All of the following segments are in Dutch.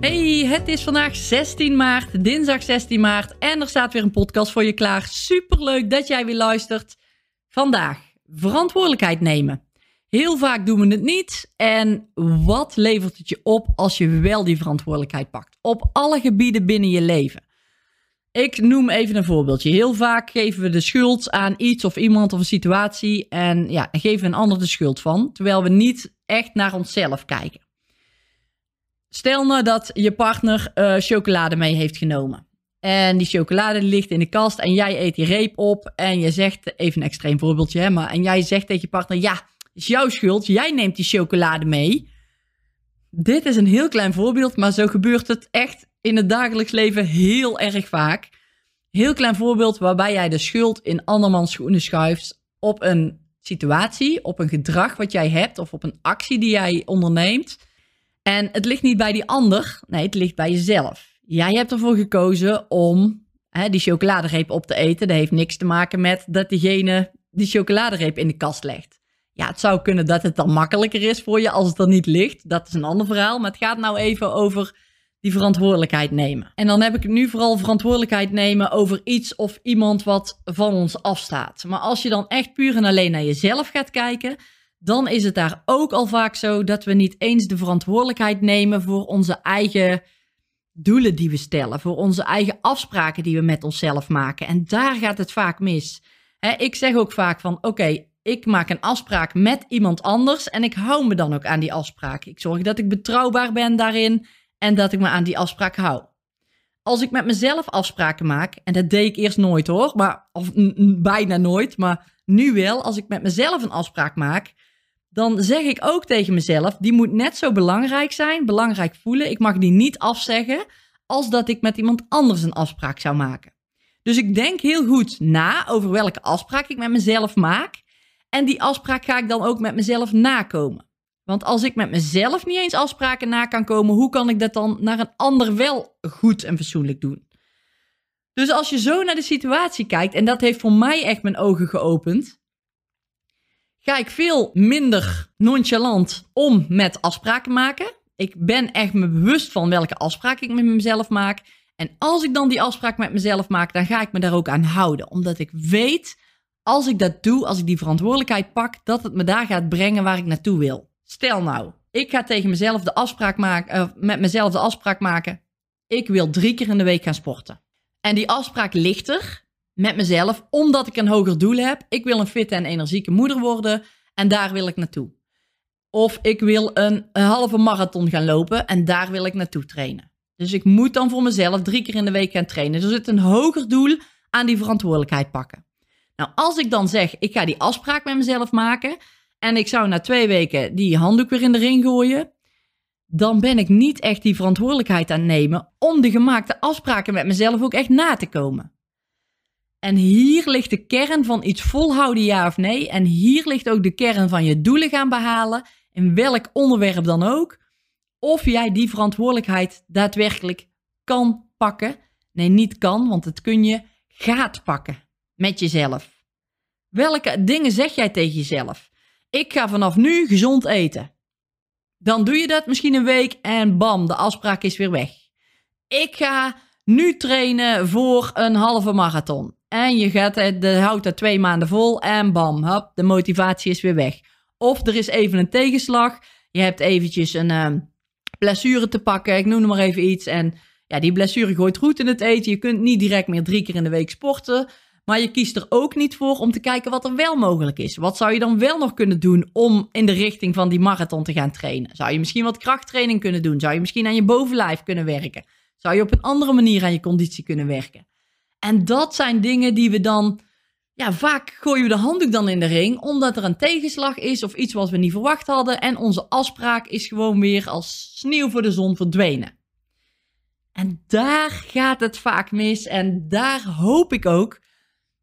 Hey, het is vandaag 16 maart, dinsdag 16 maart en er staat weer een podcast voor je klaar. Superleuk dat jij weer luistert. Vandaag verantwoordelijkheid nemen. Heel vaak doen we het niet. En wat levert het je op als je wel die verantwoordelijkheid pakt? Op alle gebieden binnen je leven. Ik noem even een voorbeeldje. Heel vaak geven we de schuld aan iets of iemand of een situatie. En ja, geven een ander de schuld van. Terwijl we niet echt naar onszelf kijken. Stel nou dat je partner uh, chocolade mee heeft genomen. En die chocolade ligt in de kast en jij eet die reep op. En je zegt, even een extreem voorbeeldje, hè, maar. En jij zegt tegen je partner: Ja, is jouw schuld. Jij neemt die chocolade mee. Dit is een heel klein voorbeeld, maar zo gebeurt het echt in het dagelijks leven heel erg vaak. Heel klein voorbeeld waarbij jij de schuld in andermans schoenen schuift op een situatie, op een gedrag wat jij hebt of op een actie die jij onderneemt. En het ligt niet bij die ander, nee, het ligt bij jezelf. Jij hebt ervoor gekozen om hè, die chocoladereep op te eten. Dat heeft niks te maken met dat diegene die chocoladereep in de kast legt. Ja, het zou kunnen dat het dan makkelijker is voor je als het er niet ligt. Dat is een ander verhaal. Maar het gaat nou even over die verantwoordelijkheid nemen. En dan heb ik nu vooral verantwoordelijkheid nemen over iets of iemand wat van ons afstaat. Maar als je dan echt puur en alleen naar jezelf gaat kijken, dan is het daar ook al vaak zo dat we niet eens de verantwoordelijkheid nemen voor onze eigen doelen die we stellen, voor onze eigen afspraken die we met onszelf maken. En daar gaat het vaak mis. ik zeg ook vaak van: oké, ik maak een afspraak met iemand anders en ik hou me dan ook aan die afspraak. Ik zorg dat ik betrouwbaar ben daarin en dat ik me aan die afspraak hou. Als ik met mezelf afspraken maak, en dat deed ik eerst nooit hoor, maar, of bijna nooit, maar nu wel, als ik met mezelf een afspraak maak, dan zeg ik ook tegen mezelf: die moet net zo belangrijk zijn, belangrijk voelen. Ik mag die niet afzeggen als dat ik met iemand anders een afspraak zou maken. Dus ik denk heel goed na over welke afspraak ik met mezelf maak. En die afspraak ga ik dan ook met mezelf nakomen. Want als ik met mezelf niet eens afspraken na kan komen, hoe kan ik dat dan naar een ander wel goed en fatsoenlijk doen? Dus als je zo naar de situatie kijkt, en dat heeft voor mij echt mijn ogen geopend, ik veel minder nonchalant om met afspraken maken. Ik ben echt me bewust van welke afspraken ik met mezelf maak. En als ik dan die afspraak met mezelf maak, dan ga ik me daar ook aan houden. Omdat ik weet, als ik dat doe, als ik die verantwoordelijkheid pak, dat het me daar gaat brengen waar ik naartoe wil. Stel nou, ik ga tegen mezelf de afspraak maken, uh, met mezelf de afspraak maken. Ik wil drie keer in de week gaan sporten. En die afspraak ligt er met mezelf, omdat ik een hoger doel heb. Ik wil een fitte en energieke moeder worden en daar wil ik naartoe. Of ik wil een, halve marathon gaan lopen en daar wil ik naartoe trainen. Dus ik moet dan voor mezelf drie keer in de week gaan trainen. Dus er zit een hoger doel aan die verantwoordelijkheid pakken. Nou, als ik dan zeg, ik ga die afspraak met mezelf maken en ik zou na twee weken die handdoek weer in de ring gooien, dan ben ik niet echt die verantwoordelijkheid aan nemen om de gemaakte afspraken met mezelf ook echt na te komen. En hier ligt de kern van iets volhouden, ja of nee. En hier ligt ook de kern van je doelen gaan behalen, in welk onderwerp dan ook. Of jij die verantwoordelijkheid daadwerkelijk kan pakken. Nee, niet kan, want het kun je gaat pakken met jezelf. Welke dingen zeg jij tegen jezelf? Ik ga vanaf nu gezond eten. Dan doe je dat misschien een week en bam, de afspraak is weer weg. Ik ga nu trainen voor een halve marathon. En je gaat, de, houdt dat twee maanden vol en bam, de motivatie is weer weg. Of er is even een tegenslag. Je hebt eventjes een uh, blessure te pakken, ik noem maar even iets. En ja, die blessure gooit goed in het eten. Je kunt niet direct meer drie keer in de week sporten. Maar je kiest er ook niet voor om te kijken wat er wel mogelijk is. Wat zou je dan wel nog kunnen doen om in de richting van die marathon te gaan trainen? Zou je misschien wat krachttraining kunnen doen? Zou je misschien aan je bovenlijf kunnen werken? Zou je op een andere manier aan je conditie kunnen werken? En dat zijn dingen die we dan, ja, vaak gooien we de handdoek dan in de ring, omdat er een tegenslag is of iets wat we niet verwacht hadden. En onze afspraak is gewoon weer als sneeuw voor de zon verdwenen. En daar gaat het vaak mis. En daar hoop ik ook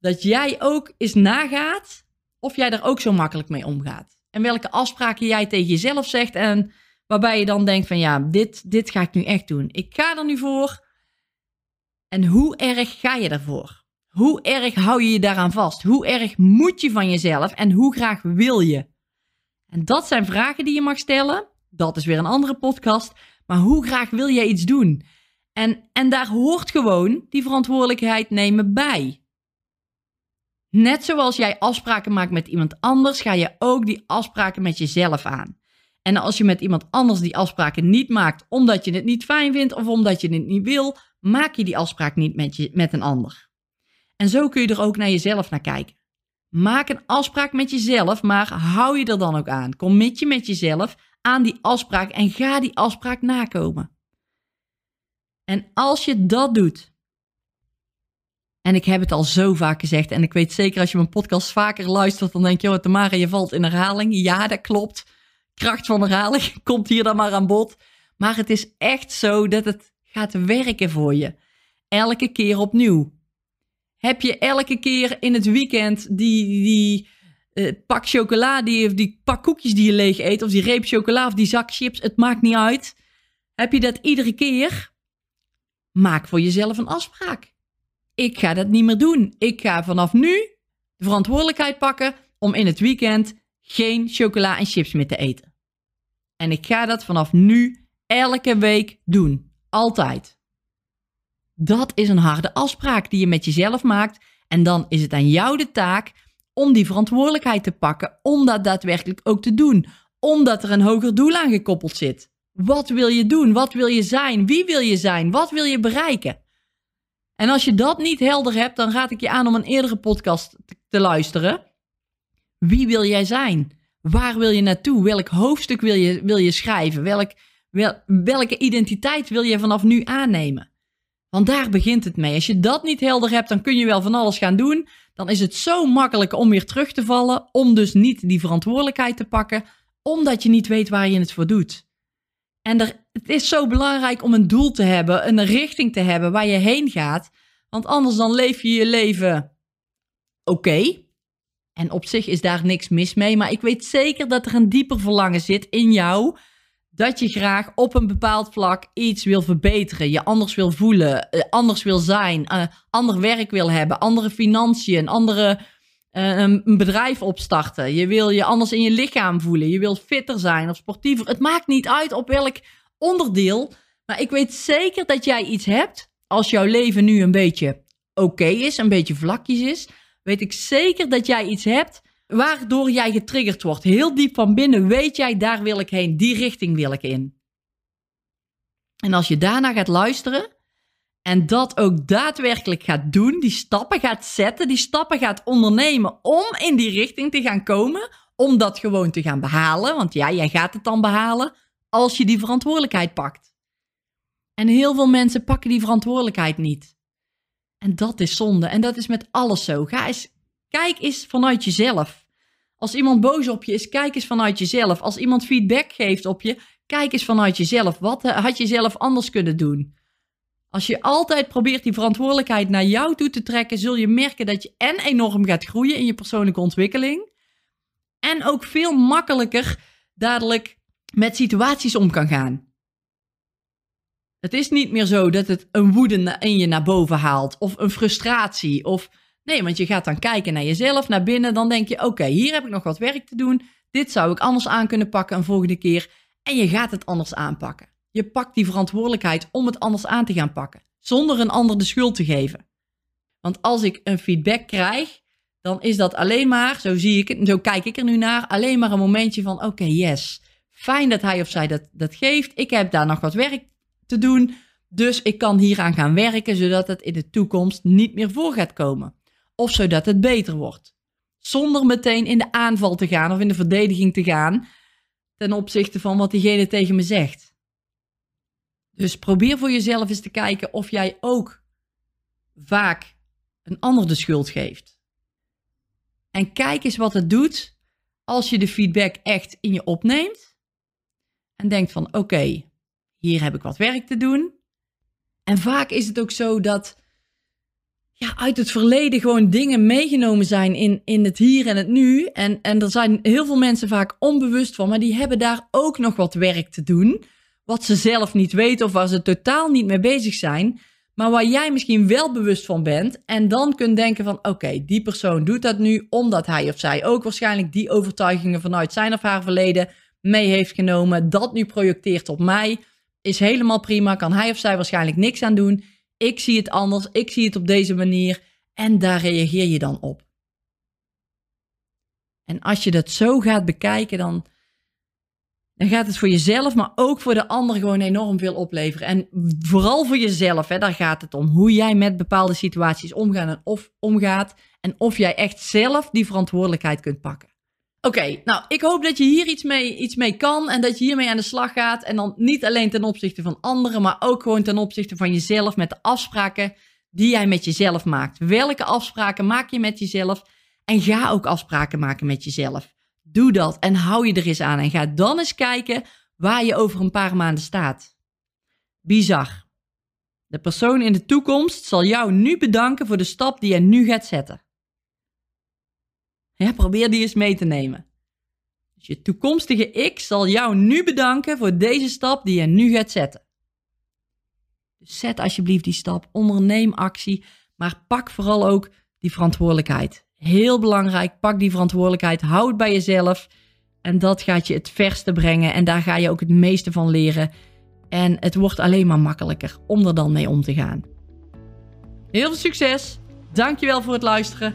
dat jij ook eens nagaat of jij er ook zo makkelijk mee omgaat. En welke afspraken jij tegen jezelf zegt en waarbij je dan denkt van ja, dit, dit ga ik nu echt doen. Ik ga er nu voor. En hoe erg ga je ervoor? Hoe erg hou je je daaraan vast? Hoe erg moet je van jezelf en hoe graag wil je? En dat zijn vragen die je mag stellen. Dat is weer een andere podcast. Maar hoe graag wil jij iets doen? En, en daar hoort gewoon die verantwoordelijkheid nemen bij. Net zoals jij afspraken maakt met iemand anders, ga je ook die afspraken met jezelf aan. En als je met iemand anders die afspraken niet maakt omdat je het niet fijn vindt of omdat je het niet wil, maak je die afspraak niet met, je, met een ander. En zo kun je er ook naar jezelf naar kijken. Maak een afspraak met jezelf, maar hou je er dan ook aan. Commit je met jezelf aan die afspraak en ga die afspraak nakomen. En als je dat doet, en ik heb het al zo vaak gezegd, en ik weet zeker als je mijn podcast vaker luistert, dan denk je, oh Tamara, je valt in herhaling. Ja, dat klopt. Kracht van herhaling komt hier dan maar aan bod. Maar het is echt zo dat het gaat werken voor je. Elke keer opnieuw heb je elke keer in het weekend die, die uh, pak chocola, die, die pak koekjes die je leeg eet, of die reep chocola of die zak chips, het maakt niet uit. Heb je dat iedere keer? Maak voor jezelf een afspraak. Ik ga dat niet meer doen. Ik ga vanaf nu de verantwoordelijkheid pakken om in het weekend geen chocola en chips meer te eten. En ik ga dat vanaf nu elke week doen. Altijd. Dat is een harde afspraak die je met jezelf maakt. En dan is het aan jou de taak om die verantwoordelijkheid te pakken, om dat daadwerkelijk ook te doen. Omdat er een hoger doel aan gekoppeld zit. Wat wil je doen? Wat wil je zijn? Wie wil je zijn? Wat wil je bereiken? En als je dat niet helder hebt, dan raad ik je aan om een eerdere podcast te luisteren. Wie wil jij zijn? Waar wil je naartoe? Welk hoofdstuk wil je, wil je schrijven? Welk, wel, welke identiteit wil je vanaf nu aannemen? Want daar begint het mee. Als je dat niet helder hebt, dan kun je wel van alles gaan doen. Dan is het zo makkelijk om weer terug te vallen, om dus niet die verantwoordelijkheid te pakken, omdat je niet weet waar je het voor doet. En er, het is zo belangrijk om een doel te hebben, een richting te hebben waar je heen gaat. Want anders dan leef je je leven oké. En op zich is daar niks mis mee. Maar ik weet zeker dat er een dieper verlangen zit in jou dat je graag op een bepaald vlak iets wil verbeteren, je anders wil voelen, eh, anders wil zijn, uh, ander werk wil hebben, andere financiën, andere uh, een bedrijf opstarten. Je wil je anders in je lichaam voelen, je wil fitter zijn of sportiever. Het maakt niet uit op welk onderdeel, maar ik weet zeker dat jij iets hebt als jouw leven nu een beetje oké is, een beetje vlakjes is. Weet ik zeker dat jij iets hebt waardoor jij getriggerd wordt. Heel diep van binnen weet jij, daar wil ik heen, die richting wil ik in. En als je daarna gaat luisteren en dat ook daadwerkelijk gaat doen, die stappen gaat zetten, die stappen gaat ondernemen om in die richting te gaan komen, om dat gewoon te gaan behalen, want ja, jij gaat het dan behalen als je die verantwoordelijkheid pakt. En heel veel mensen pakken die verantwoordelijkheid niet. En dat is zonde. En dat is met alles zo. Ga eens Kijk eens vanuit jezelf. Als iemand boos op je is, kijk eens vanuit jezelf. Als iemand feedback geeft op je, kijk eens vanuit jezelf. Wat eh, had je zelf anders kunnen doen? Als je altijd probeert die verantwoordelijkheid naar jou toe te trekken, zul je merken dat je en enorm gaat groeien in je persoonlijke ontwikkeling. En ook veel makkelijker dadelijk met situaties om kan gaan. Het is niet meer zo dat het een woede in je naar boven haalt, of een frustratie, of Nee, want je gaat dan kijken naar jezelf, naar binnen. Dan denk je: oké, hier heb ik nog wat werk te doen. Dit zou ik anders aan kunnen pakken een volgende keer. En je gaat het anders aanpakken. Je pakt die verantwoordelijkheid om het anders aan te gaan pakken. Zonder een ander de schuld te geven. Want als ik een feedback krijg, dan is dat alleen maar, zo zie ik het, zo kijk ik er nu naar, alleen maar een momentje van: oké, yes. Fijn dat hij of zij dat, dat geeft. Ik heb daar nog wat werk te doen. Dus ik kan hieraan gaan werken, zodat het in de toekomst niet meer voor gaat komen of zodat het beter wordt. Zonder meteen in de aanval te gaan of in de verdediging te gaan ten opzichte van wat diegene tegen me zegt. Dus probeer voor jezelf eens te kijken of jij ook vaak een ander de schuld geeft. En kijk eens wat het doet als je de feedback echt in je opneemt en denkt van oké, hier heb ik wat werk te doen. En vaak is het ook zo dat ja, uit het verleden gewoon dingen meegenomen zijn in, in het hier en het nu. En, en er zijn heel veel mensen vaak onbewust van, maar die hebben daar ook nog wat werk te doen. Wat ze zelf niet weten of waar ze totaal niet mee bezig zijn. Maar waar jij misschien wel bewust van bent. En dan kunt denken van oké, die persoon doet dat nu omdat hij of zij ook waarschijnlijk die overtuigingen vanuit zijn of haar verleden mee heeft genomen. Dat nu projecteert op mij. Is helemaal prima. Kan hij of zij waarschijnlijk niks aan doen. Ik zie het anders. Ik zie het op deze manier. En daar reageer je dan op. En als je dat zo gaat bekijken, dan dan gaat het voor jezelf, maar ook voor de ander gewoon enorm veel opleveren. En vooral voor jezelf, hè, daar gaat het om. Hoe jij met bepaalde situaties omgaat en of omgaat. En of jij echt zelf die verantwoordelijkheid kunt pakken. Oké, nou, ik hoop dat je hier iets mee, iets mee kan en dat je hiermee aan de slag gaat. En dan niet alleen ten opzichte van anderen, maar ook gewoon ten opzichte van jezelf met de afspraken die jij met jezelf maakt. Welke afspraken maak je met jezelf? En ga ook afspraken maken met jezelf. Doe dat en hou je er eens aan en ga dan eens kijken waar je over een paar maanden staat. Bizar. De persoon in de toekomst zal jou nu bedanken voor de stap die je nu gaat zetten. Ja, probeer die eens mee te nemen. Dus je toekomstige ik zal jou nu bedanken voor deze stap die je nu gaat zetten. Dus zet alsjeblieft die stap, onderneem actie, maar pak vooral ook die verantwoordelijkheid. Heel belangrijk, pak die verantwoordelijkheid, houd bij jezelf. En dat gaat je het verste brengen en daar ga je ook het meeste van leren. En het wordt alleen maar makkelijker om er dan mee om te gaan. Heel veel succes, dankjewel voor het luisteren